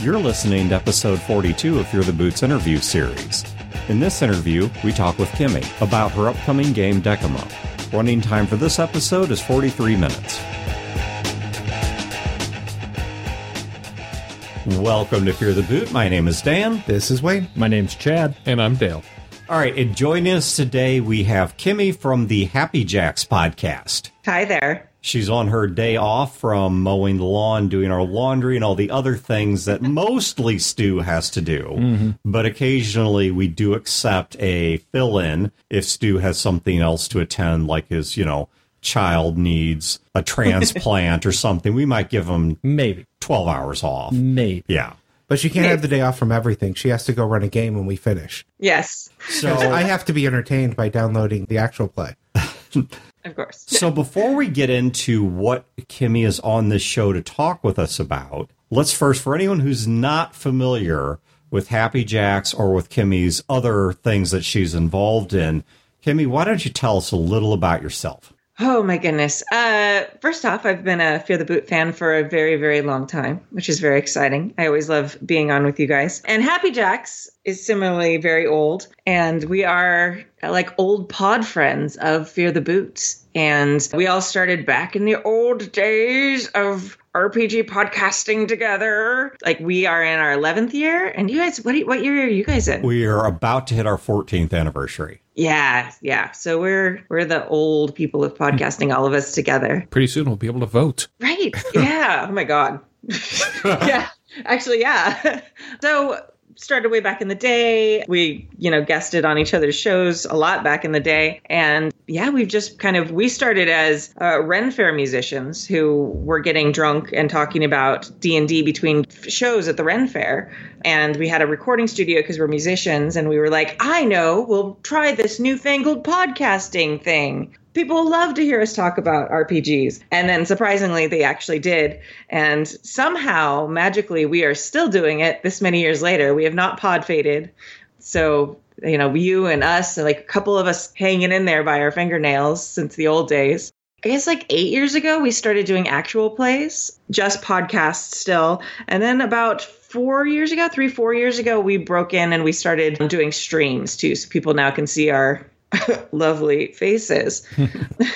You're listening to episode 42 of Fear the Boots interview series. In this interview, we talk with Kimi about her upcoming game Decuma. Running time for this episode is 43 minutes. Welcome to Fear the Boot. My name is Dan. This is Wayne. My name's Chad. And I'm Dale. All right, and joining us today, we have Kimi from the Happy Jacks podcast. Hi there. She's on her day off from mowing the lawn, doing our laundry, and all the other things that mostly Stu has to do. Mm-hmm. But occasionally we do accept a fill in if Stu has something else to attend, like his, you know, child needs a transplant or something. We might give him Maybe. 12 hours off. Maybe. Yeah. But she can't have the day off from everything. She has to go run a game when we finish. Yes, So I have to be entertained by downloading the actual play. of course. So before we get into what Kimi is on this show to talk with us about, let's first, for anyone who's not familiar with Happy Jacks or with Kimi's other things that she's involved in, Kimi, why don't you tell us a little about yourself? Oh my goodness. Uh, first off, I've been a Fear the Boot fan for a very, very long time, which is very exciting. I always love being on with you guys. And Happy Jacks is similarly very old, and we are uh, like old pod friends of Fear the Boot. And we all started back in the old days of RPG podcasting together. Like we are in our 11th year, and you guys, what, what year are you guys in? We are about to hit our 14th anniversary. Yeah, yeah. So we're we're the old people of podcasting, all of us together. Pretty soon we'll be able to vote. Right. Yeah. oh my god. yeah. Actually, yeah. So started way back in the day. We, you know, guested on each other's shows a lot back in the day. And yeah, we've just kind of we started as uh, Ren Fair musicians who were getting drunk and talking about D&D between shows at the Ren Fair. And we had a recording studio because we're musicians and we were like, "I know, we'll try this newfangled podcasting thing." People love to hear us talk about RPGs. And then surprisingly, they actually did. And somehow, magically, we are still doing it this many years later. We have not pod faded. So, you know, you and us, and like a couple of us hanging in there by our fingernails since the old days. I guess like eight years ago, we started doing actual plays, just podcasts still. And then about four years ago, three, four years ago, we broke in and we started doing streams too. So people now can see our lovely faces.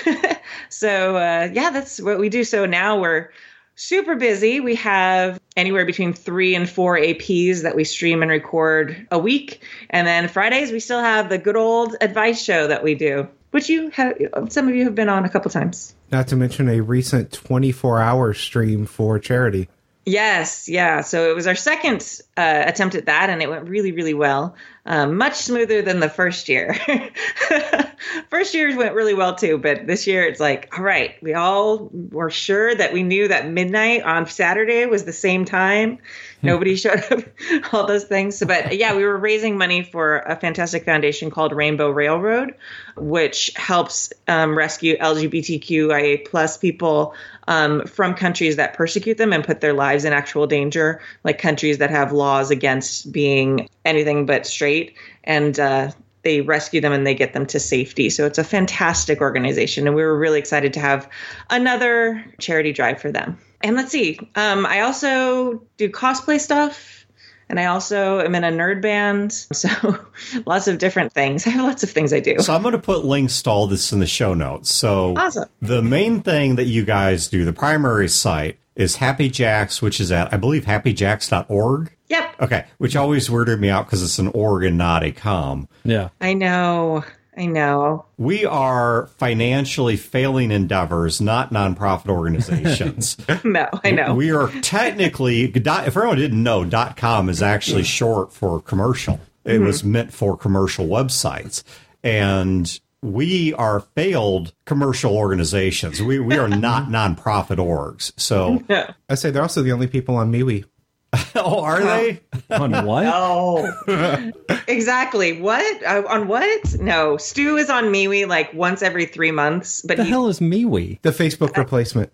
so uh, yeah, that's what we do. So now we're super busy. We have anywhere between three and four APs that we stream and record a week, and then Fridays we still have the good old advice show that we do, which you have some of you have been on a couple times. Not to mention a recent 24 hour stream for charity. Yes, yeah. So it was our second uh, attempt at that, and it went really, really well. Um, much smoother than the first year. first year went really well too, but this year it's like, all right, we all were sure that we knew that midnight on Saturday was the same time. Nobody showed up, all those things. So, but yeah, we were raising money for a fantastic foundation called Rainbow Railroad, which helps um, rescue LGBTQIA plus people um, from countries that persecute them and put their lives in actual danger, like countries that have laws against being anything but straight. And uh, they rescue them and they get them to safety. So it's a fantastic organization. And we were really excited to have another charity drive for them. And let's see, um, I also do cosplay stuff. And I also am in a nerd band. So lots of different things. I have lots of things I do. So I'm going to put links to all this in the show notes. So Awesome. the main thing that you guys do, the primary site is Happy Jacks, which is at, I believe, happyjacks.org. Yep. Okay, which always weirded me out because it's an org and not a com. Yeah. I know. I know. We are financially failing endeavors, not nonprofit organizations. No, I know. we are technically, if everyone didn't know, dot .com is actually short for commercial. It was mm-hmm. meant for commercial websites. And we are failed commercial organizations. We, we are not nonprofit orgs. So, I say they're also the only people on MeWe. oh, are they? On what? Oh, exactly. What uh, on what? No, Stu is on MeWe like once every three months, but the he, hell is MeWe? The Facebook replacement.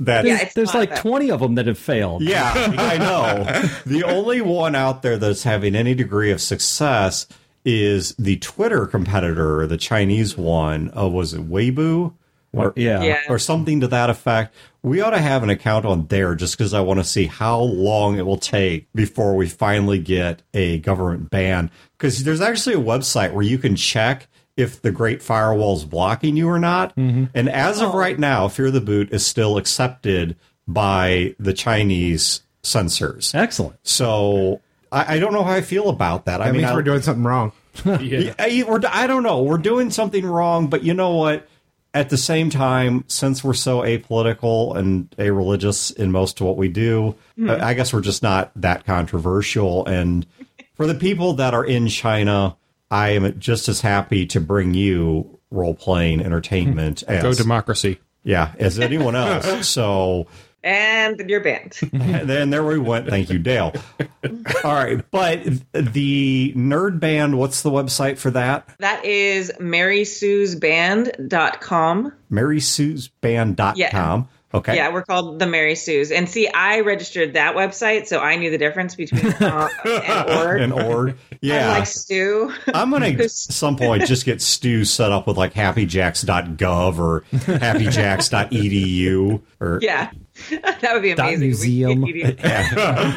That Yeah, There's, it's there's like that. 20 of them that have failed. Yeah, I know. The only one out there that's having any degree of success is the Twitter competitor, the Chinese one. Uh, was it Weibo? or, Yeah. Yeah. or something to that effect. We ought to have an account on there just because I want to see how long it will take before we finally get a government ban. Because there's actually a website where you can check if the Great Firewall is blocking you or not. Mm-hmm. And as of right now, Fear the Boot is still accepted by the Chinese censors. Excellent. So I, I don't know how I feel about that. I That mean, means we're doing something wrong. yeah, I, we're, I don't know. We're doing something wrong, but you know what? At the same time, since we're so apolitical and a religious in most of what we do, hmm. I I guess we're just not that controversial. And for the people that are in China, I am just as happy to bring you role playing entertainment hmm. Go as democracy. yeah as anyone else. So And you're banned. and then there we went. Thank you, Dale. All right, but the nerd band. What's the website for that? that is marysuesband.com. MarySue'sBand.com. Yeah. Okay. Yeah, we're called the Mary Sues. And see, I registered that website, so I knew the difference between uh, and Ord. And or yeah, Unlike Stu. I'm gonna at some point just get Stu set up with like happyjacks.gov or happyjacks.edu or yeah, that would be Dot amazing. We could museum. get you to-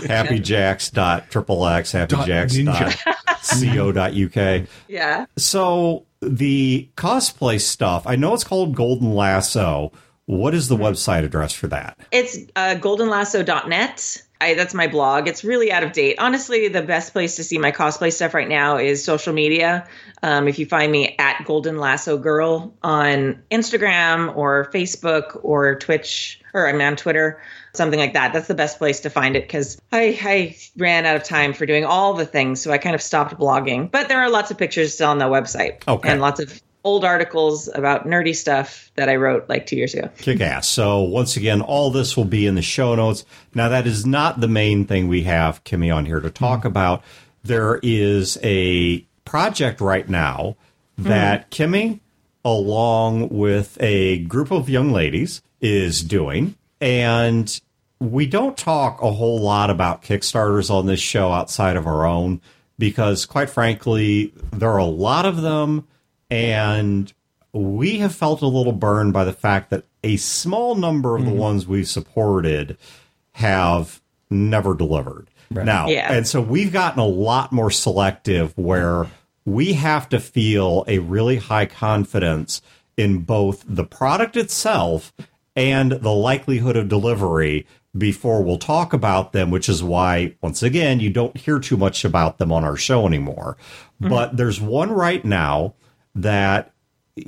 happyjacks.xxx, happyjacks.co.uk. yeah. So the cosplay stuff, I know it's called Golden Lasso. What is the website address for that? It's uh, goldenlasso.net. I, that's my blog. It's really out of date. Honestly, the best place to see my cosplay stuff right now is social media. Um, if you find me at Golden Lasso Girl on Instagram or Facebook or Twitch, or I'm on Twitter, something like that. That's the best place to find it because I, I ran out of time for doing all the things, so I kind of stopped blogging. But there are lots of pictures still on the website, Okay. and lots of old articles about nerdy stuff that I wrote like two years ago. Kick ass. So once again, all this will be in the show notes. Now that is not the main thing we have Kimi on here to talk mm-hmm. about. There is a project right now mm-hmm. that Kimi, along with a group of young ladies, is doing. And we don't talk a whole lot about Kickstarters on this show outside of our own because, quite frankly, there are a lot of them. And we have felt a little burned by the fact that a small number of the mm-hmm. ones we've supported have never delivered. Now, Yeah. and so we've gotten a lot more selective where we have to feel a really high confidence in both the product itself and the likelihood of delivery before we'll talk about them, which is why, once again, you don't hear too much about them on our show anymore. Mm-hmm. But there's one right now that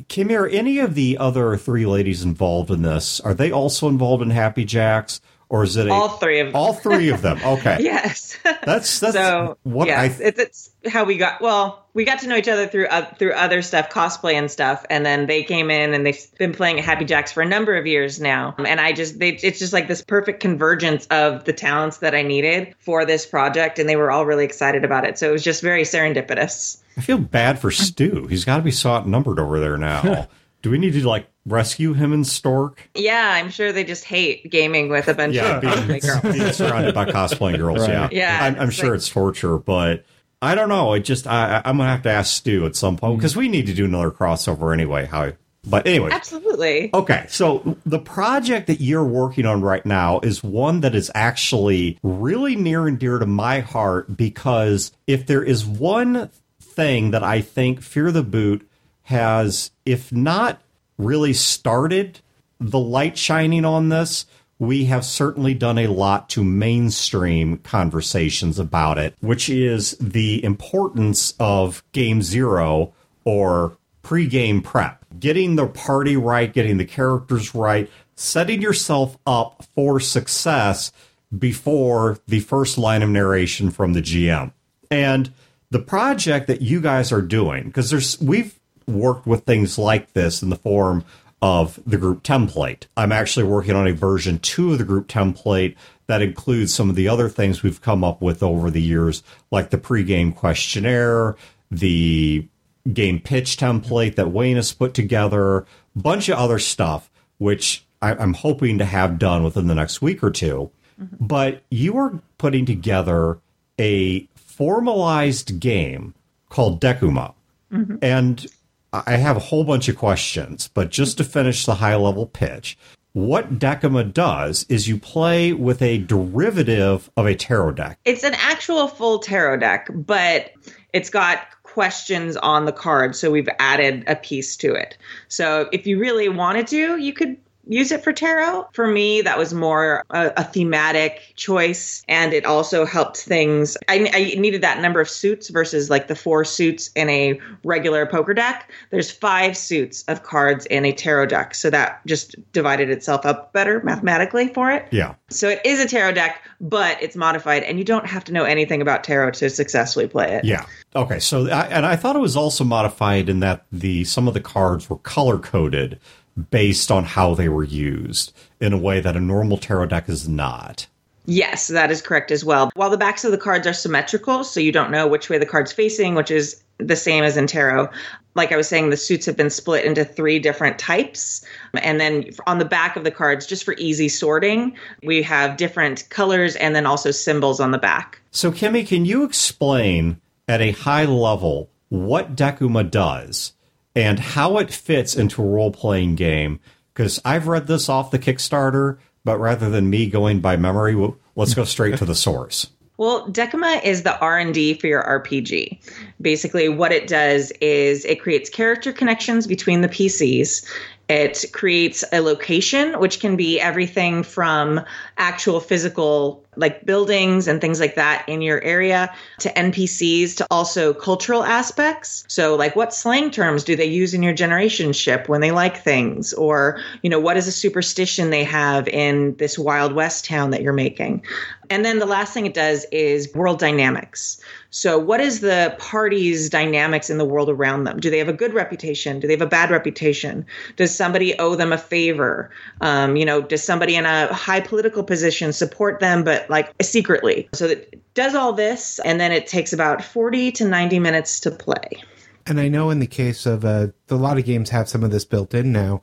Kimi, are any of the other three ladies involved in this? Are they also involved in Happy Jacks, or is it a, All three of them. all three of them? Okay, Yes. that's that's so what yeah, I it's, it's how we got. Well, we got to know each other through uh, through other stuff, cosplay and stuff, and then they came in and they've been playing at Happy Jacks for a number of years now. And I just, they, it's just like this perfect convergence of the talents that I needed for this project, and they were all really excited about it. So it was just very serendipitous. I feel bad for Stu. He's got to be so outnumbered over there now. Do we need to like rescue him and Stork? Yeah, I'm sure they just hate gaming with a bunch Yeah, of being, cosplay girls. being surrounded by cosplaying girls. Yeah, Yeah, I'm, I'm it's sure like- it's torture, but I don't know. It just I, I'm gonna have to ask Stu at some point mm. because we need to do another crossover anyway. How? But anyway, Absolutely. Okay, so the project that you're working on right now is one that is actually really near and dear to my heart because if there is one thing that I think Fear the Boot has, if not really started the light shining on this, we have certainly done a lot to mainstream conversations about it, which is the importance of Game Zero or pre-game prep. Getting the party right, getting the characters right, setting yourself up for success before the first line of narration from the GM. And the project that you guys are doing, because there's we've worked with things like this in the form of the group template. I'm actually working on a version two of the group template that includes some of the other things we've come up with over the years, like the pregame questionnaire, the game pitch template that Wayne has put together, a bunch of other stuff, which I, I'm hoping to have done within the next week or 2 mm-hmm. But you are putting together a formalized game called Decuma. Mm-hmm. And I have a whole bunch of questions, but just to finish the high level pitch, what Decuma does is you play with a derivative of a tarot deck. It's an actual full tarot deck, but it's got questions on the card, so we've added a piece to it. So if you really wanted to, you could use it for tarot. For me, that was more a, a thematic choice, and it also helped things. I, I, needed that number of suits versus like the four suits in a regular poker deck. There's five suits of cards in a tarot deck, so that just divided itself up better mathematically for it. Yeah. So it is a tarot deck, but it's modified, and you don't have to know anything about tarot to successfully play it. Yeah. Okay. So, I, and I thought it was also modified in that the some of the cards were color coded based on how they were used in a way that a normal tarot deck is not. Yes, that is correct as well. While the backs of the cards are symmetrical, so you don't know which way the card's facing, which is the same as in tarot. Like I was saying, the suits have been split into three different types. And then on the back of the cards, just for easy sorting, we have different colors and then also symbols on the back. So, Kimi, can you explain at a high level what Decuma does and how it fits into a role playing game? Because I've read this off the Kickstarter, but rather than me going by memory, let's go straight to the source. Well, Decuma is the R&D for your RPG. Basically, what it does is it creates character connections between the PCs. It creates a location, which can be everything from actual physical like buildings and things like that in your area to NPCs to also cultural aspects. So like what slang terms do they use in your generation ship when they like things or you know what is a superstition they have in this wild west town that you're making. And then the last thing it does is world dynamics. So, what is the party's dynamics in the world around them? Do they have a good reputation? Do they have a bad reputation? Does somebody owe them a favor? Um, you know, does somebody in a high political position support them, but like secretly? So, it does all this, and then it takes about 40 to 90 minutes to play. And I know in the case of uh, a lot of games have some of this built in now.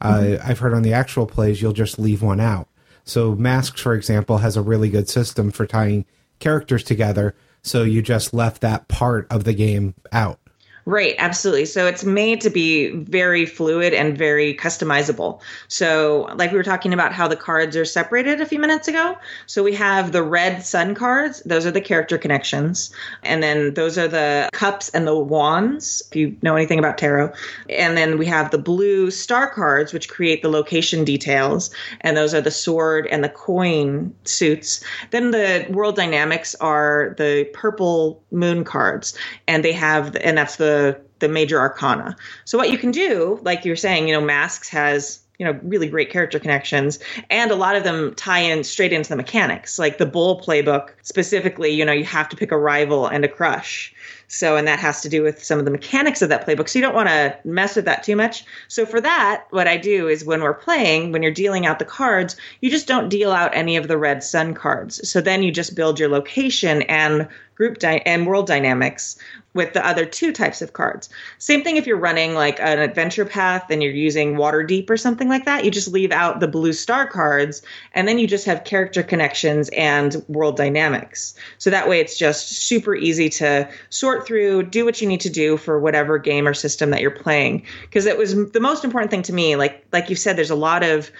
Uh, mm-hmm. I've heard on the actual plays, you'll just leave one out. So Masks, for example, has a really good system for tying characters together. So you just left that part of the game out. Right, absolutely. So it's made to be very fluid and very customizable. So, like we were talking about how the cards are separated a few minutes ago. So, we have the red sun cards, those are the character connections. And then those are the cups and the wands, if you know anything about tarot. And then we have the blue star cards, which create the location details. And those are the sword and the coin suits. Then the world dynamics are the purple moon cards. And they have, and that's the the major arcana. So what you can do, like you're saying, you know, masks has you know really great character connections and a lot of them tie in straight into the mechanics like the bull playbook specifically you know you have to pick a rival and a crush so and that has to do with some of the mechanics of that playbook so you don't want to mess with that too much so for that what i do is when we're playing when you're dealing out the cards you just don't deal out any of the red sun cards so then you just build your location and group di- and world dynamics with the other two types of cards. Same thing if you're running like an adventure path and you're using Waterdeep or something like that. You just leave out the blue star cards and then you just have character connections and world dynamics. So that way it's just super easy to sort through, do what you need to do for whatever game or system that you're playing. Because it was the most important thing to me. Like like you said, there's a lot of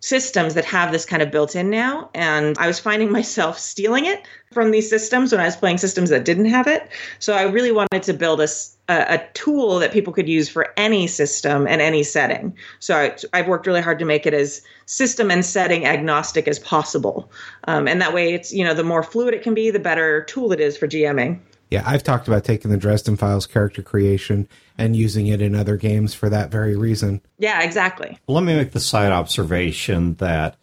systems that have this kind of built in now. And I was finding myself stealing it from these systems when I was playing systems that didn't have it. So I really wanted to build a, a, tool that people could use for any system and any setting. So I, I've worked really hard to make it as system and setting agnostic as possible. Um, and that way, it's, you know, the more fluid it can be, the better tool it is for GMing. Yeah, I've talked about taking the Dresden Files character creation and using it in other games for that very reason. Yeah, exactly. Let me make the side observation that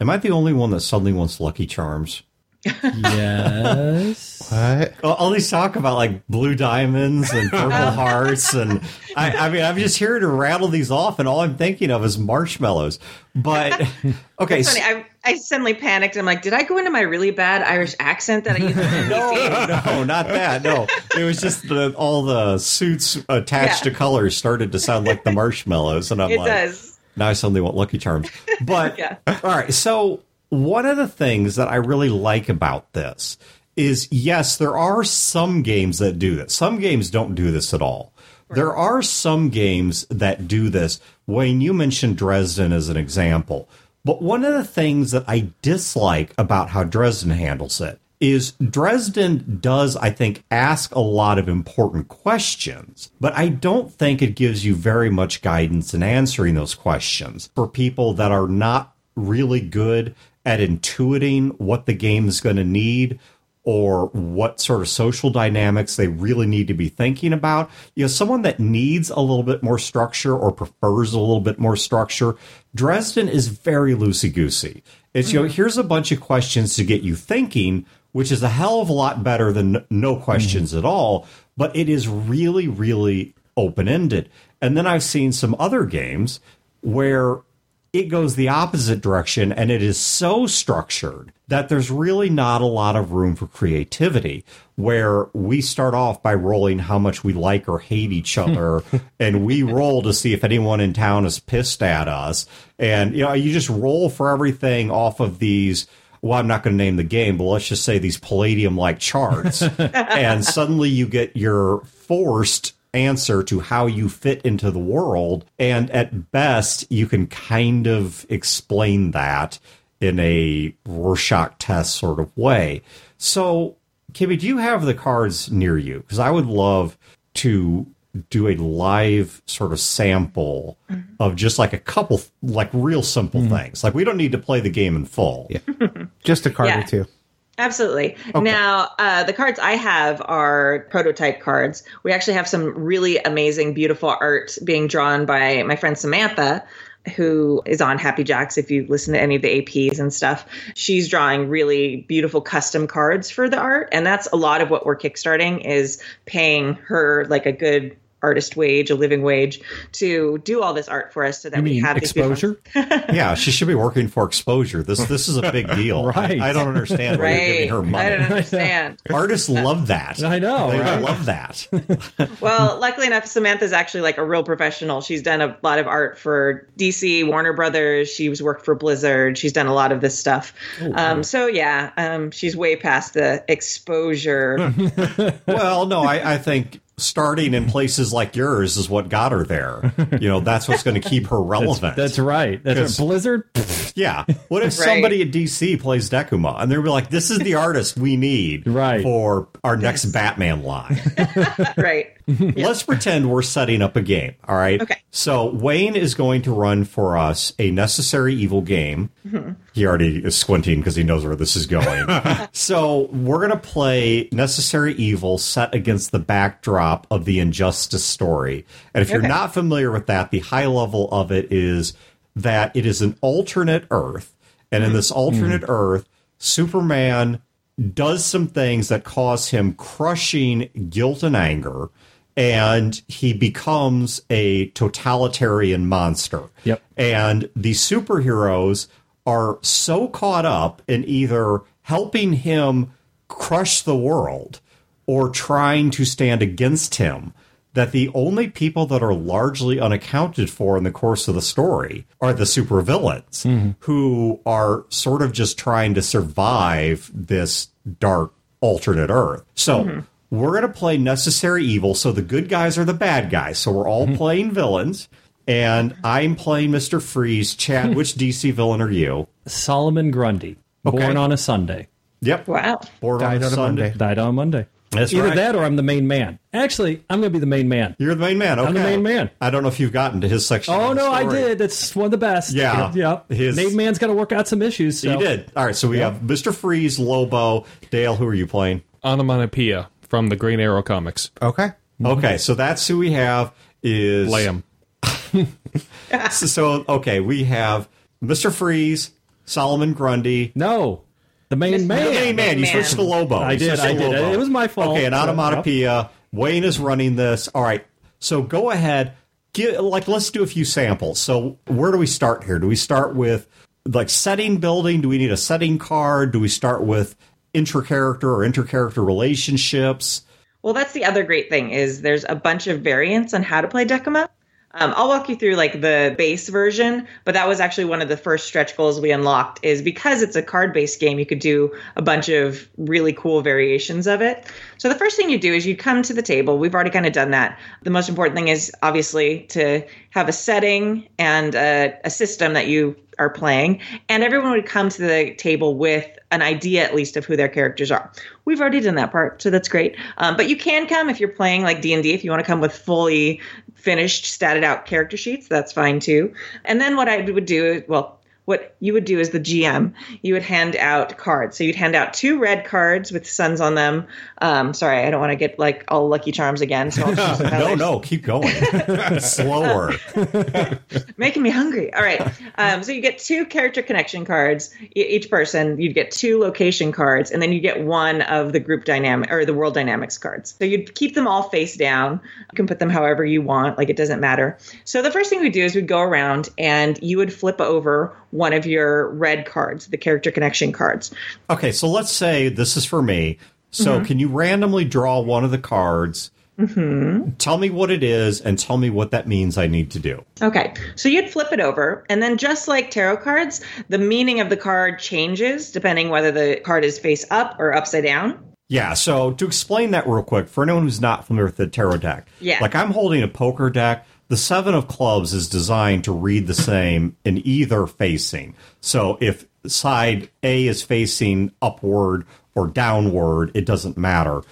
am I the only one that suddenly wants Lucky Charms? Yes. What? All these talk about like blue diamonds and purple hearts, and I, I, mean, I'm just here to rattle these off, and all I'm thinking of is marshmallows. But okay, funny. I, I suddenly panicked. I'm like, did I go into my really bad Irish accent that I used? no, no, not that. No, it was just that all the suits attached yeah. to colors started to sound like the marshmallows, and I'm it like, does. now I suddenly want Lucky Charms. But yeah. all right, so one of the things that I really like about this is yes, there are some games that do this. Some games don't do this at all. There are some games that do this. Wayne, you mentioned Dresden as an example. But one of the things that I dislike about how Dresden handles it is Dresden does, I think, ask a lot of important questions, but I don't think it gives you very much guidance in answering those questions for people that are not really good at intuiting what the game is going to need or what sort of social dynamics they really need to be thinking about. You know, someone that needs a little bit more structure or prefers a little bit more structure, Dresden is very loosey goosey. It's, you know, mm-hmm. here's a bunch of questions to get you thinking, which is a hell of a lot better than no questions mm-hmm. at all, but it is really, really open ended. And then I've seen some other games where it goes the opposite direction and it is so structured that there's really not a lot of room for creativity where we start off by rolling how much we like or hate each other and we roll to see if anyone in town is pissed at us and you know you just roll for everything off of these well, I'm not going to name the game, but let's just say these palladium like charts. and suddenly you get your forced answer to how you fit into the world. And at best, you can kind of explain that in a Rorschach test sort of way. So, Kimi, do you have the cards near you? Because I would love to do a live sort of sample mm-hmm. of just like a couple like real simple mm-hmm. things. Like we don't need to play the game in full. Yeah. Just a card Yeah. or two. Absolutely. Now, uh, the cards I have are prototype cards. We actually have some really amazing, beautiful art being drawn by my friend Samantha, who is on Happy Jacks. If you listen to any of the APs and stuff, she's drawing really beautiful custom cards for the art, and that's a lot of what we're kickstarting is paying her like a good artist wage, a living wage, to do all this art for us, so that You we mean have these exposure? Yeah, she should be working for exposure. This this is a big deal. Right. I, I don't understand why you're Right. giving her money. I don't understand. Artists love that. I know, They right? love that. Well, luckily enough, Samantha's actually like a real professional. She's done a lot of art for DC, Warner Brothers. She's worked for Blizzard. She's done a lot of this stuff. um, so yeah, um, she's way past the exposure. well, no, I, I think starting in places like yours is what got her there. You know, that's what's going to keep her relevant. That's right. That's 'Cause- right. Blizzard. Yeah. What if somebody at DC plays Decuma and they'll be like, "This is the artist we need Right. for our next Batman line"? right. Let's pretend we're setting up a game. All right. Okay. So Wayne is going to run for us a necessary evil game. Mm-hmm. He already is squinting because he knows where this is going. so we're going to play necessary evil set against the backdrop of the injustice story. And if you're not familiar with that, the high level of it is that it is an alternate Earth, and in mm-hmm. this alternate mm-hmm. Earth, Superman does some things that cause him crushing guilt and anger, and he becomes a totalitarian monster. Yep. And the superheroes are so caught up in either helping him crush the world or trying to stand against him that the only people that are largely unaccounted for in the course of the story are the supervillains mm-hmm. who are sort of just trying to survive this dark alternate earth. So mm-hmm. We're going to play necessary evil. So the good guys are the bad guys. So we're all playing villains. And I'm playing Mr. Freeze. Chad, which DC villain are you? Solomon Grundy. Born on a Sunday. Yep. Wow. Born Died on a on a Sunday. Monday. Died on Monday. That's Either right. that or I'm the main man. Actually, I'm going to be the main man. You're the main man. Okay. I'm the main man. I don't know if you've gotten to his section. Oh of the no, I did. It's one of the best. Yeah. yeah. His- Main man's got to work out some issues. So. You did. All right. So we have Mr. Freeze, Lobo, Dale. Who are you playing? Onomatopoeia from the Green Arrow comics. Okay. Okay. So that's who we have. Is Lamb. So, so okay, we have Mr. Freeze, Solomon Grundy. No, the main Mr. man. The main man. You Man. switched to Lobo. I You did, I did. Lobo. It was my fault. Okay, an So, onomatopoeia. Wayne is running this. All right. So go ahead. Get, like, let's do a few samples. So where do we start here? Do we start with like setting building? Do we need a setting card? Do we start with inter-character or inter-character relationships? Well, that's the other great thing is there's a bunch of variants on how to play Decuma. Um, I'll walk you through like the base version, but that was actually one of the first stretch goals we unlocked. Is because it's a card-based game, you could do a bunch of really cool variations of it. So the first thing you do is you come to the table. We've already kind of done that. The most important thing is obviously to have a setting and a, a system that you are playing, and everyone would come to the table with an idea at least of who their characters are. We've already done that part, so that's great. Um, but you can come if you're playing like D and D. If you want to come with fully finished, statted out character sheets, that's fine too. And then what I would do, well, what you would do as the GM, you would hand out cards. So you'd hand out two red cards with suns on them. Um, sorry, I don't want to get like all Lucky Charms again. So no, no, keep going. Slower. making me hungry. All right. Um, so you get two character connection cards. Each person, you'd get two location cards, and then you get one of the group dynamic or the world dynamics cards. So you'd keep them all face down. You can put them however you want. Like it doesn't matter. So the first thing we do is we'd go around and you would flip over one of your red cards, the character connection cards. Okay, so let's say this is for me. So can you randomly draw one of the cards? Mm-hmm. Tell me what it is and tell me what that means I need to do. Okay, so you'd flip it over, and then just like tarot cards, the meaning of the card changes depending whether the card is face up or upside down. Yeah, so to explain that real quick, for anyone who's not familiar with the tarot deck, Yeah. like I'm holding a poker deck. The seven of clubs is designed to read the same in either facing. So if side A is facing upward or downward, it doesn't matter.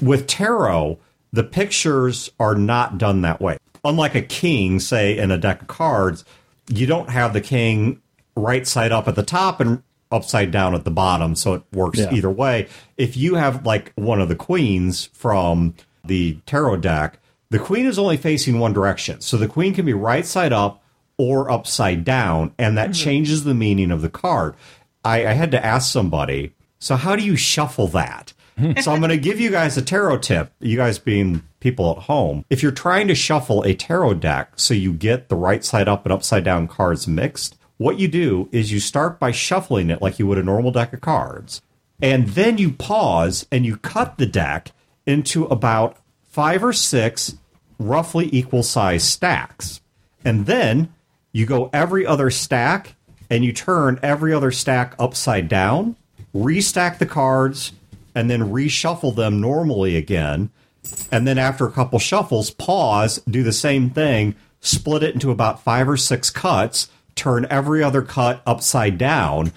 With tarot, the pictures are not done that way. Unlike a king, say in a deck of cards, you don't have the king right side up at the top and upside down at the bottom, so it works Yeah. either way. If you have like one of the queens from the tarot deck, the queen is only facing one direction. So the queen can be right side up or upside down, and that mm-hmm. changes the meaning of the card. I, I had to ask somebody, so how do you shuffle that? so I'm going to give you guys a tarot tip, you guys being people at home. If you're trying to shuffle a tarot deck so you get the right side up and upside down cards mixed, what you do is you start by shuffling it like you would a normal deck of cards. And then you pause and you cut the deck into about five or six roughly equal size stacks. And then you go every other stack and you turn every other stack upside down, restack the cards, and then reshuffle them normally again. And then after a couple shuffles, pause, do the same thing, split it into about five or six cuts, turn every other cut upside down,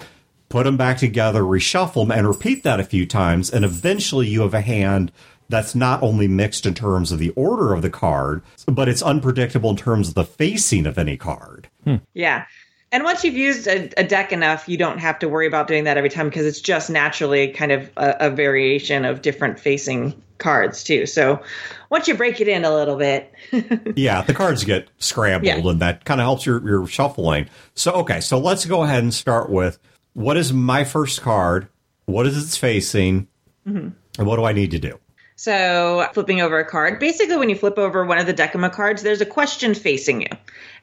put them back together, reshuffle them, and repeat that a few times. And eventually you have a hand that's not only mixed in terms of the order of the card, but it's unpredictable in terms of the facing of any card. Hmm. Yeah. And once you've used a, a deck enough, you don't have to worry about doing that every time because it's just naturally kind of a, a variation of different facing cards, too. So once you break it in a little bit, yeah, the cards get scrambled, Yeah. and that kind of helps your, your shuffling. So, okay, so let's go ahead and start with what is my first card? What is its facing? Mm-hmm. And what do I need to do? So, flipping over a card, basically, when you flip over one of the Decuma cards, there's a question facing you.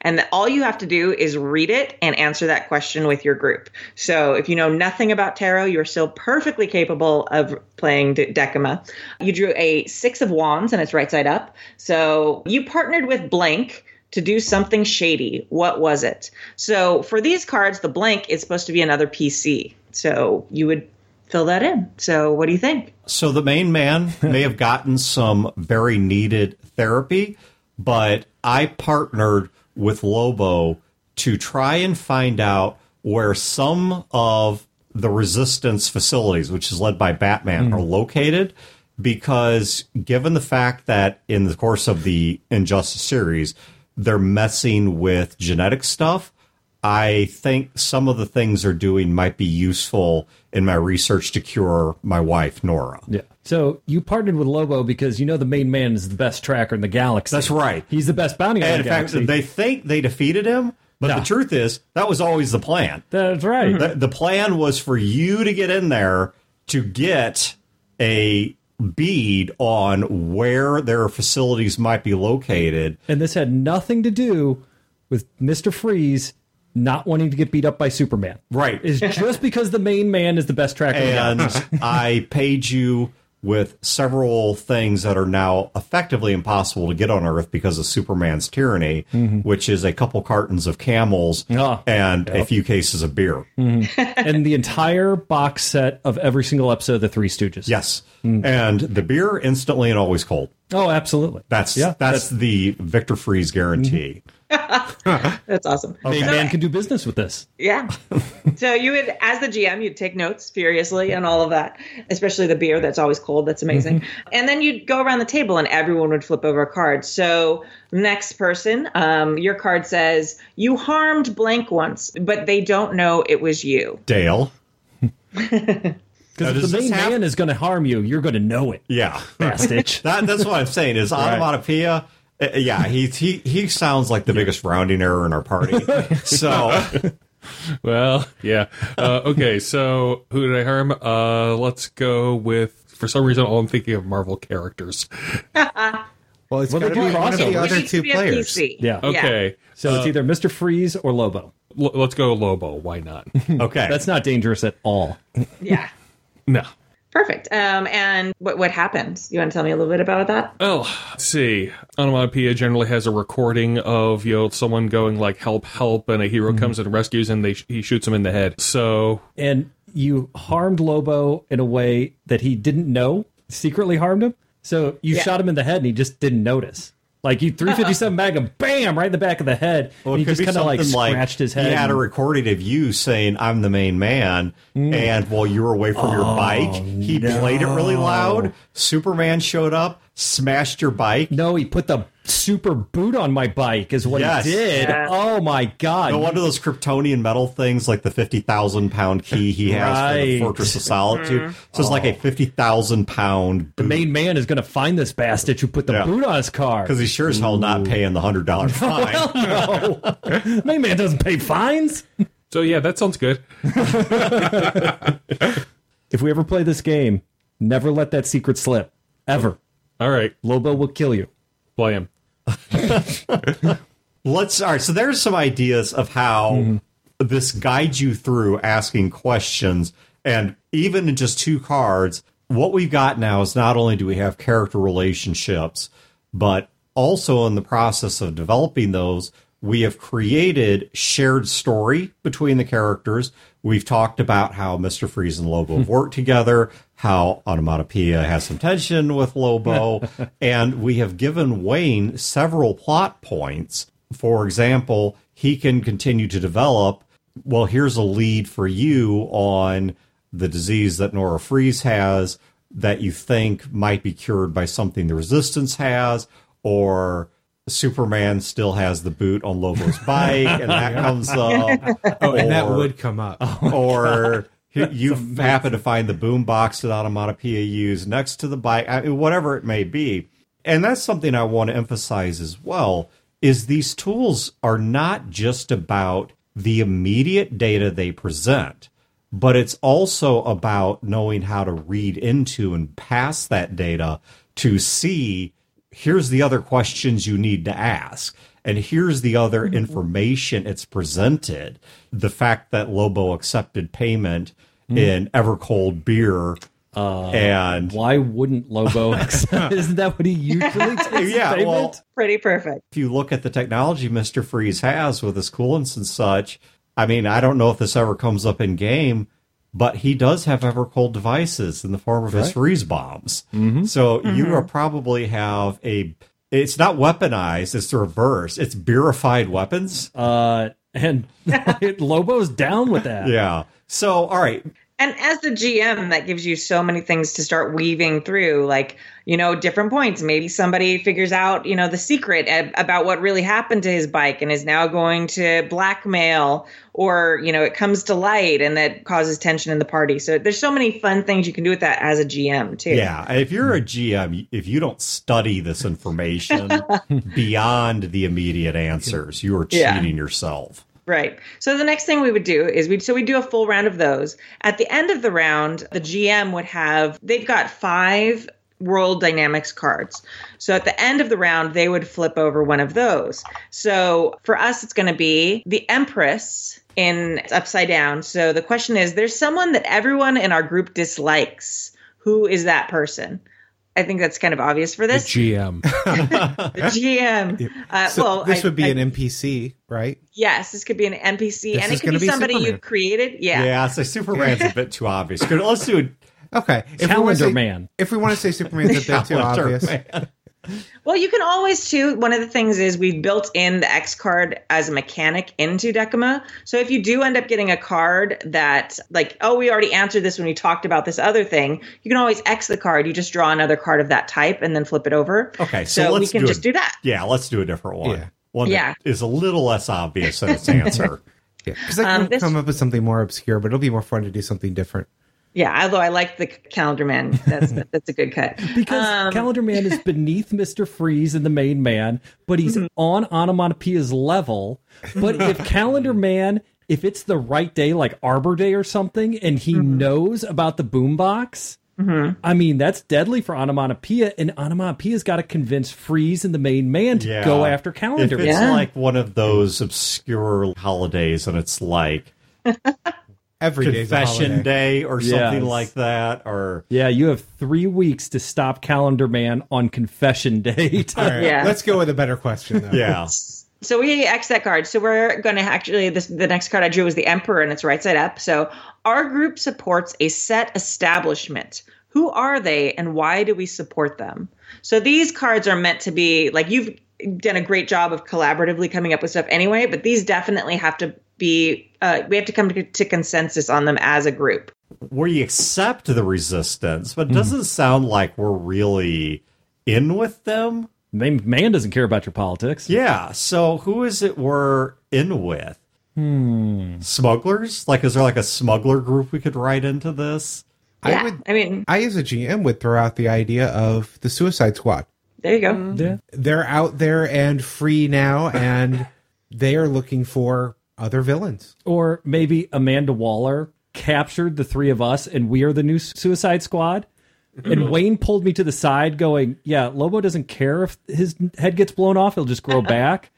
And all you have to do is read it and answer that question with your group. So, if you know nothing about tarot, you're still perfectly capable of playing De- Decuma. You drew a Six of Wands and it's right side up. So, you partnered with blank to do something shady. What was it? So, for these cards, the blank is supposed to be another PC. So, you would fill that in. So, what do you think? So the main man may have gotten some very needed therapy, but I partnered with Lobo to try and find out where some of the resistance facilities, which is led by Batman, hmm. are located. Because given the fact that in the course of the Injustice series, they're messing with genetic stuff, I think some of the things they're doing might be useful in my research to cure my wife, Nora. Yeah. So you partnered with Lobo because you know the main man is the best tracker in the galaxy. That's right. He's the best bounty hunter And in fact, they think they defeated him, but No. the truth is that was always the plan. That's right. The, the plan was for you to get in there to get a bead on where their facilities might be located. And this had nothing to do with Mister Freeze not wanting to get beat up by Superman. Right. Is just because the main man is the best tracker and. I paid you with several things that are now effectively impossible to get on Earth because of Superman's tyranny, mm-hmm. which is a couple cartons of camels Ah, and a few cases of beer. Mm-hmm. and the entire box set of every single episode of The Three Stooges. Yes. Mm. And the beer instantly and always cold. Oh, absolutely. That's Yeah, that's the Victor Freeze guarantee. Mm-hmm. That's awesome. Main So- man can do business with this. Yeah. so you would, as the GM, you'd take notes furiously and all of that, especially the beer that's always cold. That's amazing. And then you'd go around the table and everyone would flip over a card. So next person, um, your card says you harmed blank once, but they don't know it was you. Dale. Because the this main have- man is going to harm you, you're going to know it, Yeah. bastard. That, that's what I'm saying. Is onomatopoeia? Uh, Yeah, he he he sounds like the biggest rounding error in our party. So Well, yeah. Uh, okay, so who did I harm? Uh, let's go with. For some reason, all I'm thinking of Marvel characters. Well, it's Well, got to be do one of the. It other two players. Yeah. Okay, So it's either Mr. Freeze or Lobo. l- let's go Lobo. Why not? okay, That's not dangerous at all. Yeah. no. Perfect. Um, and what what happened? You want to tell me a little bit about that? Well, let's see. Onomatopoeia generally has a recording of you know someone going like "help, help," and a hero comes and rescues, and they he shoots him in the head. So And you harmed Lobo in a way that he didn't know, secretly harmed him. So you Yeah. shot him in the head and he just didn't notice. Like you 357 Magnum, bam, right in the back of the head. Well, and he just kind of like scratched his head. He had a recording of you saying, "I'm the main man," mm. and while you were away from your oh, bike, he played it really loud. Superman showed up, smashed your bike. no, he put the super boot on my bike, is what Yes. he did. Yeah. Oh my god! No, one of those Kryptonian metal things, like the fifty thousand pound key he has for the Fortress of Solitude. Mm-hmm. So it's like a oh. fifty thousand pound the main man is going to find this bastard who put the Yeah. boot on his car. because he's sure as hell not paying the hundred dollar fine. no, main man doesn't pay fines. so yeah, that sounds good. If we ever play this game, never let that secret slip. Ever. All right, Lobo will kill you. play him. Let's all right. So there's some ideas of how mm-hmm. this guides you through asking questions, and even in just two cards, what we've got now is not only do we have character relationships, but also in the process of developing those, we have created shared story between the characters. We've talked about how Mr. Freeze and Lobo have worked together, how Onomatopoeia has some tension with Lobo, and we have given Wayne several plot points. For example, he can continue to develop. Well, here's a lead for you on the disease that Nora Freeze has that you think might be cured by something the Resistance has, or Superman still has the boot on Lobo's bike, and that comes up. Oh, and that would come up. or you- you happen to find the boom box that Onomatopoeia used next to the bike, I mean, whatever it may be. And that's something I want to emphasize as well is these tools are not just about the immediate data they present, but it's also about knowing how to read into and pass that data to see here's the other questions you need to ask and here's the other mm-hmm. information it's presented. The fact that lobo accepted payment Hmm. in ever cold beer uh, and Why wouldn't Lobo accept? Isn't that what he usually takes? yeah payment? well Pretty perfect. if you look at the technology mr freeze has with his coolants and such i mean i don't know if this ever comes up in game but he does have evercold devices in the form of his freeze bombs mm-hmm. so you mm-hmm. are probably have a it's not weaponized it's the reverse it's beerified weapons uh, and Lobo's down with that. yeah so all right And as the GM, that gives you so many things to start weaving through, like, you know, different points. Maybe somebody figures out, you know, the secret ab- about what really happened to his bike and is now going to blackmail, or, you know, it comes to light and that causes tension in the party. So there's so many fun things you can do with that as a GM, too. Yeah, and if you're a GM, if you don't study this information beyond the immediate answers, you are cheating Yeah. yourself. Right. So the next thing we would do is we so we do a full round of those. At the end of the round, the GM would have they've got five world dynamics cards. So at the end of the round, they would flip over one of those. So for us it's going to be the Empress in upside down. So the question is there's someone that everyone in our group dislikes. who is that person? I think that's kind of obvious for The this. GM. The GM. Uh, So well, this I- would be I- an NPC, right? yes. This could be an NPC, This and it could be, be somebody you Superman. created. Yeah, Yeah. so Superman's a bit too obvious. Good, Let's do. Okay. If we wanna say- Man. If we want to say Superman's a bit too obvious, Man. Well, you can always too. One of the things is we've built in the X card as a mechanic into Decuma. So if you do end up getting a card that, like, oh, we already answered this when we talked about this other thing, you can always X the card. You just draw another card of that type and then flip it over. Okay, so so, we let's can do just it. do that. Yeah, let's do a different one. Yeah. One Yeah. that is a little less obvious in its answer. yeah, because I can Um, this- come up with something more obscure, but it'll be more fun to do something different. Yeah, although I like the calendar man. That's that's a good cut. Because Um, Calendar Man is beneath Mr. Freeze and the main man, but he's mm-hmm. on Onomatopoeia's level. But if Calendar Man, if it's the right day, like Arbor Day or something, and he mm-hmm. knows about the boombox, mm-hmm. I mean, that's deadly for Onomatopoeia, and Onomatopoeia's got to convince Freeze and the main man to Yeah. go after Calendar If Man. it's Yeah. like one of those obscure holidays and it's like Every day's a Confession holiday. Day or something Yes. like that, or Yeah, you have three weeks to stop Calendar Man on Confession Day. All right, Yeah. let's go with a better question though. yeah. So we X that card. So we're going to actually this the next card I drew was the Emperor and it's right side up. So our group supports a set establishment. Who are they and why do we support them? So these cards are meant to be like you've done a great job of collaboratively coming up with stuff anyway, but these definitely have to be uh, we have to come to, to consensus on them as a group. We accept the resistance, Hmm. but it doesn't sound like we're really in with them. Main man doesn't care about your politics. Yeah. So who is it we're in with? Hmm. Smugglers? Like, is there like a smuggler group we could write into this? I yeah, would- I mean, I, as a GM, would throw out the idea of the Suicide Squad. there you go. Yeah. They're out there and free now, and they are looking for other villains. Or maybe Amanda Waller captured the three of us and we are the new Suicide Squad. And Wayne pulled me to the side going, Yeah, Lobo doesn't care if his head gets blown off, he'll just grow back.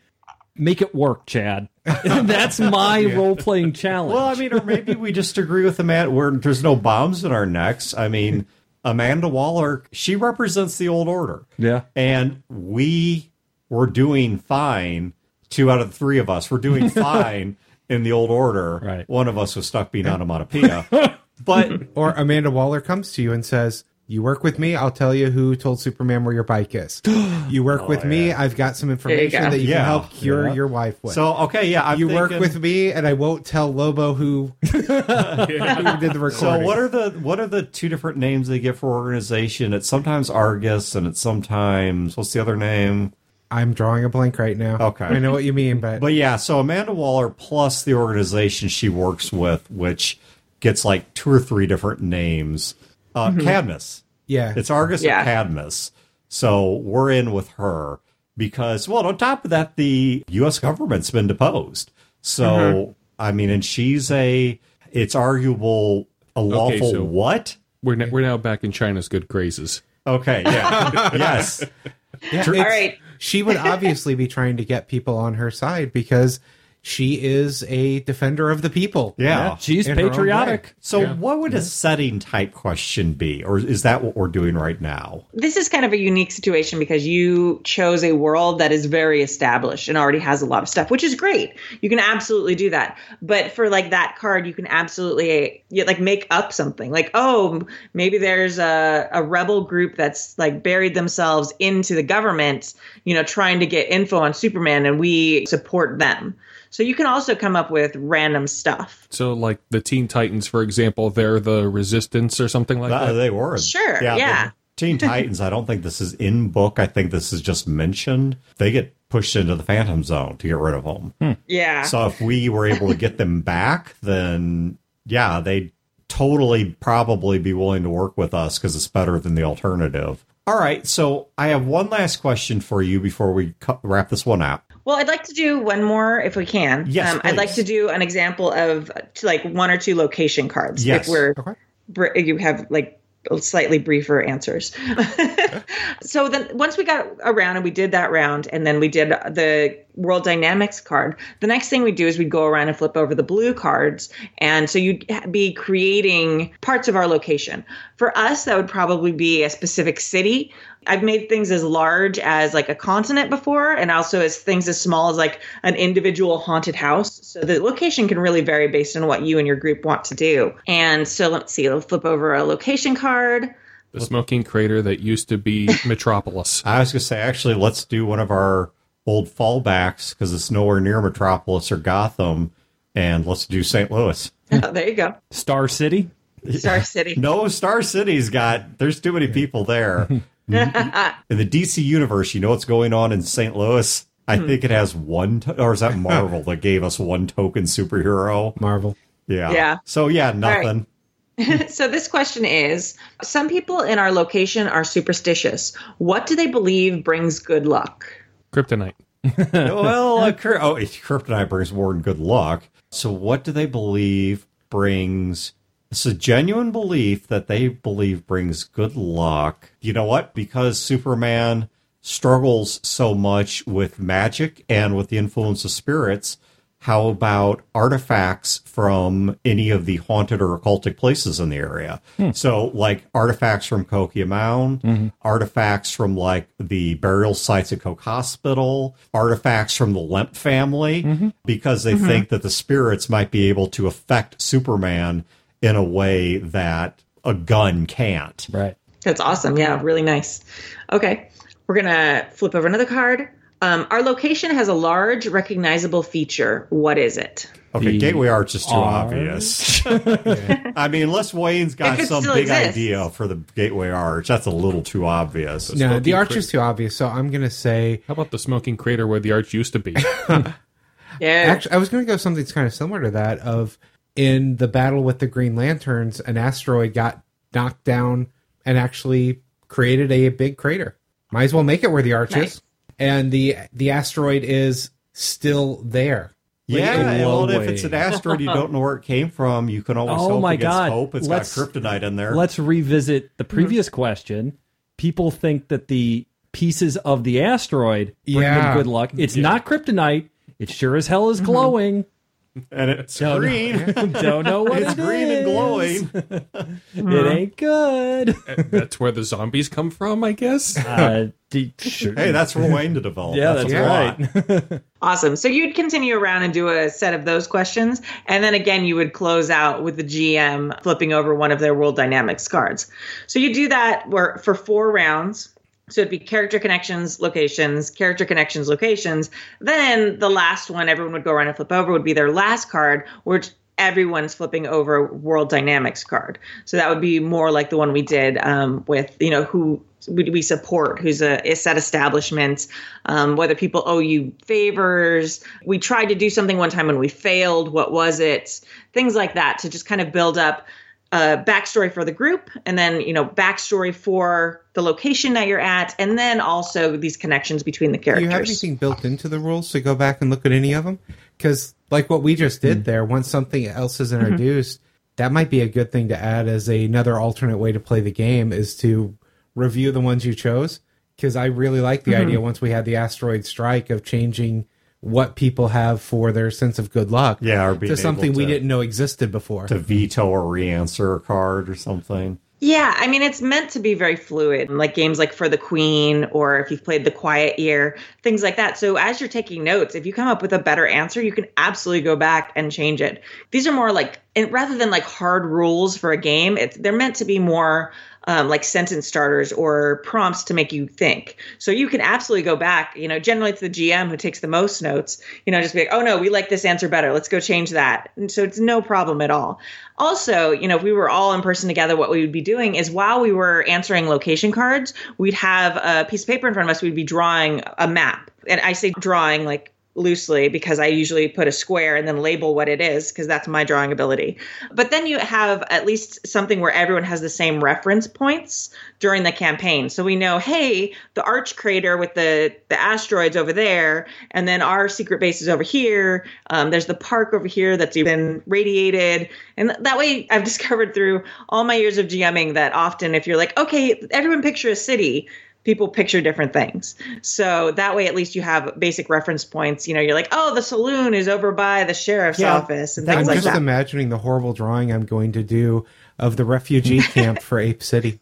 Make it work, Chad. That's my role playing challenge. Well, I mean, or maybe we just agree with Amanda. Where there's no bombs in our necks. I mean, Amanda Waller, she represents the old order. Yeah. And we were doing fine. Two out of the three of us were doing fine in the old order. Right. One of us was stuck being onomatopoeia. but Or Amanda Waller comes to you and says, You work with me, I'll tell you who told Superman where your bike is. You work with oh, me, I've got some information go. that you Yeah. can help cure Yeah. your wife with. so, okay, yeah. I'm you work with me, and I won't tell Lobo who, who did the recording. So what are the what are the two different names they give for organization? It's sometimes Argus and it's sometimes what's the other name? I'm drawing a blank right now. Okay. I know what you mean, but, But yeah, so Amanda Waller plus the organization she works with, which gets like two or three different names. Uh, Cadmus. yeah, It's Argus Yeah. or Cadmus. So we're in with her because, well, on top of that, the U.S. government's been deposed. So, I mean, and she's a, it's arguable a lawful so- what? We're, n- we're now back in China's good graces. Okay, yeah. yes. yeah, All it's- right. She would obviously be trying to get people on her side because she is a defender of the people. Yeah. She's In her own patriotic. way. So, what would a setting type question be? Or is that what we're doing right now? this is kind of a unique situation because you chose a world that is very established and already has a lot of stuff, which is great. You can absolutely do that. But for like that card, you can absolutely yeah, like make up something. Like, oh, maybe there's a, a rebel group that's like buried themselves into the government, you know, trying to get info on Superman, and we support them. So you can also come up with random stuff. So, like the Teen Titans, for example, they're the Resistance or something like Uh, that. they were. Sure, the yeah. Teen Titans, I don't think this is in book. I think this is just mentioned. They get pushed into the Phantom Zone to get rid of them. Yeah. So if we were able to get them back, then yeah, they'd totally probably be willing to work with us because it's better than the alternative. All right, so I have one last question for you before we cut, wrap this one out. Well, I'd like to do one more if we can. Yes, um, I'd like to do an example of like one or two location cards. Yes. If we're Okay. you have like slightly briefer answers. so then once we got around and we did that round, and then we did the World Dynamics card, the next thing we do is we'd go around and flip over the blue cards. And so you'd be creating parts of our location. For us, that would probably be a specific city. I've made things as large as like a continent before, and also as things as small as like an individual haunted house. So the location can really vary based on what you and your group want to do. And so let's see, let's flip over a location card. The smoking crater that used to be Metropolis. I was going to say, actually, let's do one of our old fallbacks because it's nowhere near Metropolis or Gotham, and let's do St. Louis. Oh, there you go. Star City. Star City. No, Star City's got. There's too many people there. In the DC universe, you know what's going on in St. Louis? I think it has one, to- or is that Marvel that gave us one token superhero? Marvel. Yeah. Yeah. So yeah, right. nothing. so this question is some people in our location are superstitious what do they believe brings good luck Kryptonite. well, uh, Kryp- oh, kryptonite brings more than good luck. So, what do they believe brings? It's a genuine belief that they believe brings good luck. You know what? Because Superman struggles so much with magic and with the influence of spirits. How about artifacts from any of the haunted or occultic places in the area? Hmm. So, like artifacts from Cahokia Mound, mm-hmm. artifacts from like the burial sites at Koch Hospital, artifacts from the Lemp family, mm-hmm. because they mm-hmm. think that the spirits might be able to affect Superman in a way that a gun can't. Right. that's awesome yeah really nice okay we're gonna flip over another card um, our location has a large recognizable feature what is it Okay, The Gateway Arch is too Arch. obvious. I mean, unless Wayne's got some big exists. idea for the Gateway Arch, that's a little too obvious. No, the arch crater. is too obvious, so I'm going to say. How about the smoking crater where the arch used to be? yeah Actually, I was going to go something that's kind of similar to that. Of in the battle with the Green Lanterns, an asteroid got knocked down and actually created a big crater. Might as well make it where the arch Nice. is, and the the asteroid is still there. Yeah, Like, well, if it's an asteroid you don't know where it came from, you can always Oh hope my against God. hope. It's Let's- got kryptonite in there. Let's revisit the hmm. previous question. People think that the pieces of the asteroid bring Yeah. them good luck. It's not kryptonite. It sure as hell is mm-hmm. glowing. And it's Don't know- green. Don't know what it's it green and glowing. It ain't good. That's where the zombies come from, I guess. Uh, d- sure. Hey, that's for Wayne to develop. yeah, that's, a plot. right. Awesome. So you'd continue around and do a set of those questions. And then again, you would close out with the GM flipping over one of their World Dynamics cards. So you do that for four rounds. So it'd be character connections, locations, character connections, locations. Then the last one, everyone would go around and flip over, would be their last card, which everyone's flipping over World Dynamics card. So that would be more like the one we did um, with, you know, who we support, who's a, set establishment, um, whether people owe you favors. We tried to do something one time when we failed. What was it? Things like that to just kind of build up a backstory for the group and then, you know, backstory for the location that you're at, and then also these connections between the Do characters. you have anything built into the rules to go back and look at any of them? Because, like what we just did hmm. there, once something else is mm-hmm. introduced, that might be a good thing to add as another alternate way to play the game is to review the ones you chose. Because I really like the mm-hmm. idea once we had the asteroid strike of changing what people have for their sense of good luck Yeah, or being to something able we didn't know existed before. To veto or re-answer a card or something. Yeah, I mean, it's meant to be very fluid, like games like For the Queen, or if you've played The Quiet Year, things like that. So, as you're taking notes, if you come up with a better answer, you can absolutely go back and change it. These are more like, and rather than like hard rules for a game, it's, they're meant to be more um, like sentence starters or prompts to make you think. So, you can absolutely go back. You know, generally it's the GM who takes the most notes, you know, just be like, oh no, we like this answer better. Let's go change that. And so, it's no problem at all. Also, you know, if we were all in person together, what we would be doing is while we were answering location cards, we'd have a piece of paper in front of us. We'd be drawing a map. And I say drawing like loosely because I usually put a square and then label what it is because that's my drawing ability. But then you have at least something where everyone has the same reference points during the campaign. So we know, hey, the arch crater with the the asteroids over there, and then our secret base is over here. Um, there's the park over here that's even radiated, and that way I've discovered through all my years of GMing that often if you're like, okay, everyone picture a city people picture different things. So that way, at least you have basic reference points. You know, you're like, oh, the saloon is over by the sheriff's Yeah, office and I'm things like that. I'm just imagining the horrible drawing I'm going to do of the refugee camp for Ape City.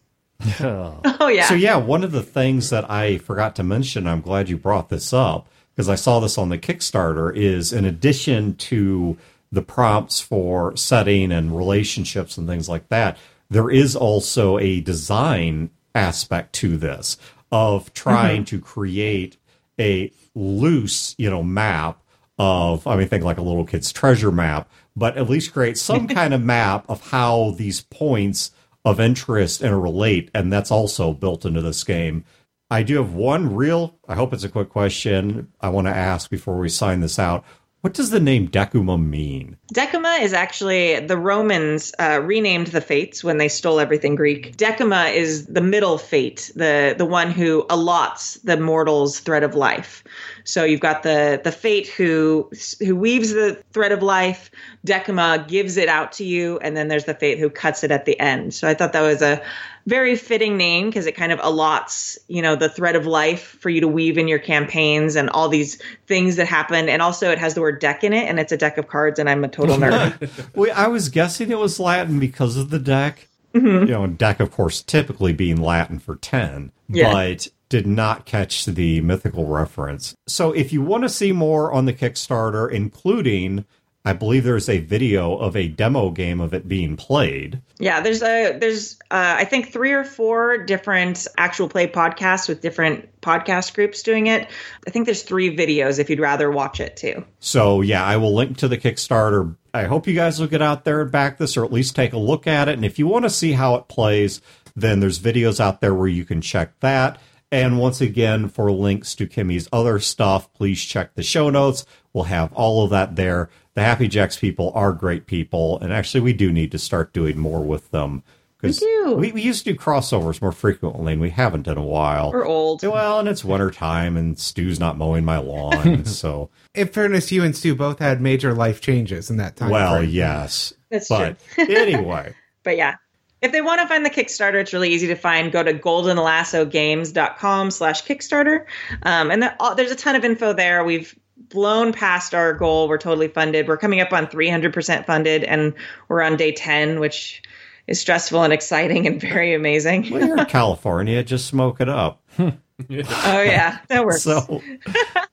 oh yeah. So yeah, one of the things that I forgot to mention, I'm glad you brought this up because I saw this on the Kickstarter is in addition to the prompts for setting and relationships and things like that, there is also a design aspect to this of trying mm-hmm. to create a loose, you know, map of I mean think like a little kid's treasure map, but at least create some kind of map of how these points of interest interrelate, and that's also built into this game. I do have one real, I hope it's a quick question I want to ask before we sign this out. What does the name Decuma mean? Decuma is actually the Romans uh, renamed the Fates when they stole everything Greek. Decuma is the middle fate, the the one who allots the mortal's thread of life. So you've got the the fate who who weaves the thread of life. Decima gives it out to you, and then there's the fate who cuts it at the end. So I thought that was a very fitting name because it kind of allots, you know, the thread of life for you to weave in your campaigns and all these things that happen. And also, it has the word deck in it, and it's a deck of cards, and I'm a total nerd. Well, I was guessing it was Latin because of the deck. Mm-hmm. You know, deck, of course, typically being Latin for 10, Yeah. but did not catch the mythical reference. So if you want to see more on the Kickstarter, including, I believe there's a video of a demo game of it being played. Yeah, there's a there's uh, I think three or four different actual play podcasts with different podcast groups doing it. I think there's three videos if you'd rather watch it too. So yeah, I will link to the Kickstarter. I hope you guys will get out there and back this or at least take a look at it. And if you want to see how it plays, then there's videos out there where you can check that. And once again, for links to Kimi's other stuff, please check the show notes. We'll have all of that there. The Happy Jacks people are great people, and actually, we do need to start doing more with them because We do. we, we used to do crossovers more frequently, and we haven't in a while. We're old. Well, and it's winter time, and Stu's not mowing my lawn, so In fairness, you and Stu both had major life changes in that time. well, frame. yes. That's but true. anyway, But yeah. If they want to find the Kickstarter, it's really easy to find. Go to goldenlassogames.com slash Kickstarter. Um, and there, all, there's a ton of info there. We've blown past our goal. We're totally funded. We're coming up on 300% funded, and we're on day 10, which is stressful and exciting and very amazing. well, you're in California, just smoke it up. oh, yeah. That works. So,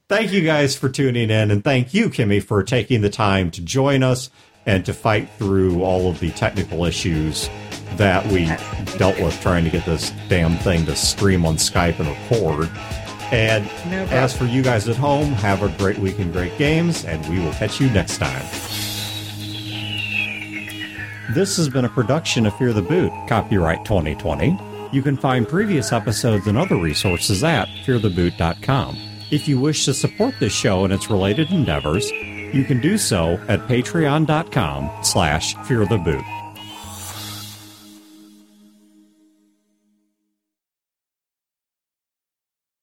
thank you guys for tuning in, and thank you, Kimi, for taking the time to join us and to fight through all of the technical issues that we dealt with trying to get this damn thing to stream on Skype and record. And No as for you guys at home, have a great week in great games, and we will catch you next time. This has been a production of Fear the Boot, copyright 2020. You can find previous episodes and other resources at feartheboot.com. If you wish to support this show and its related endeavors, you can do so at patreon.com slash feartheboot.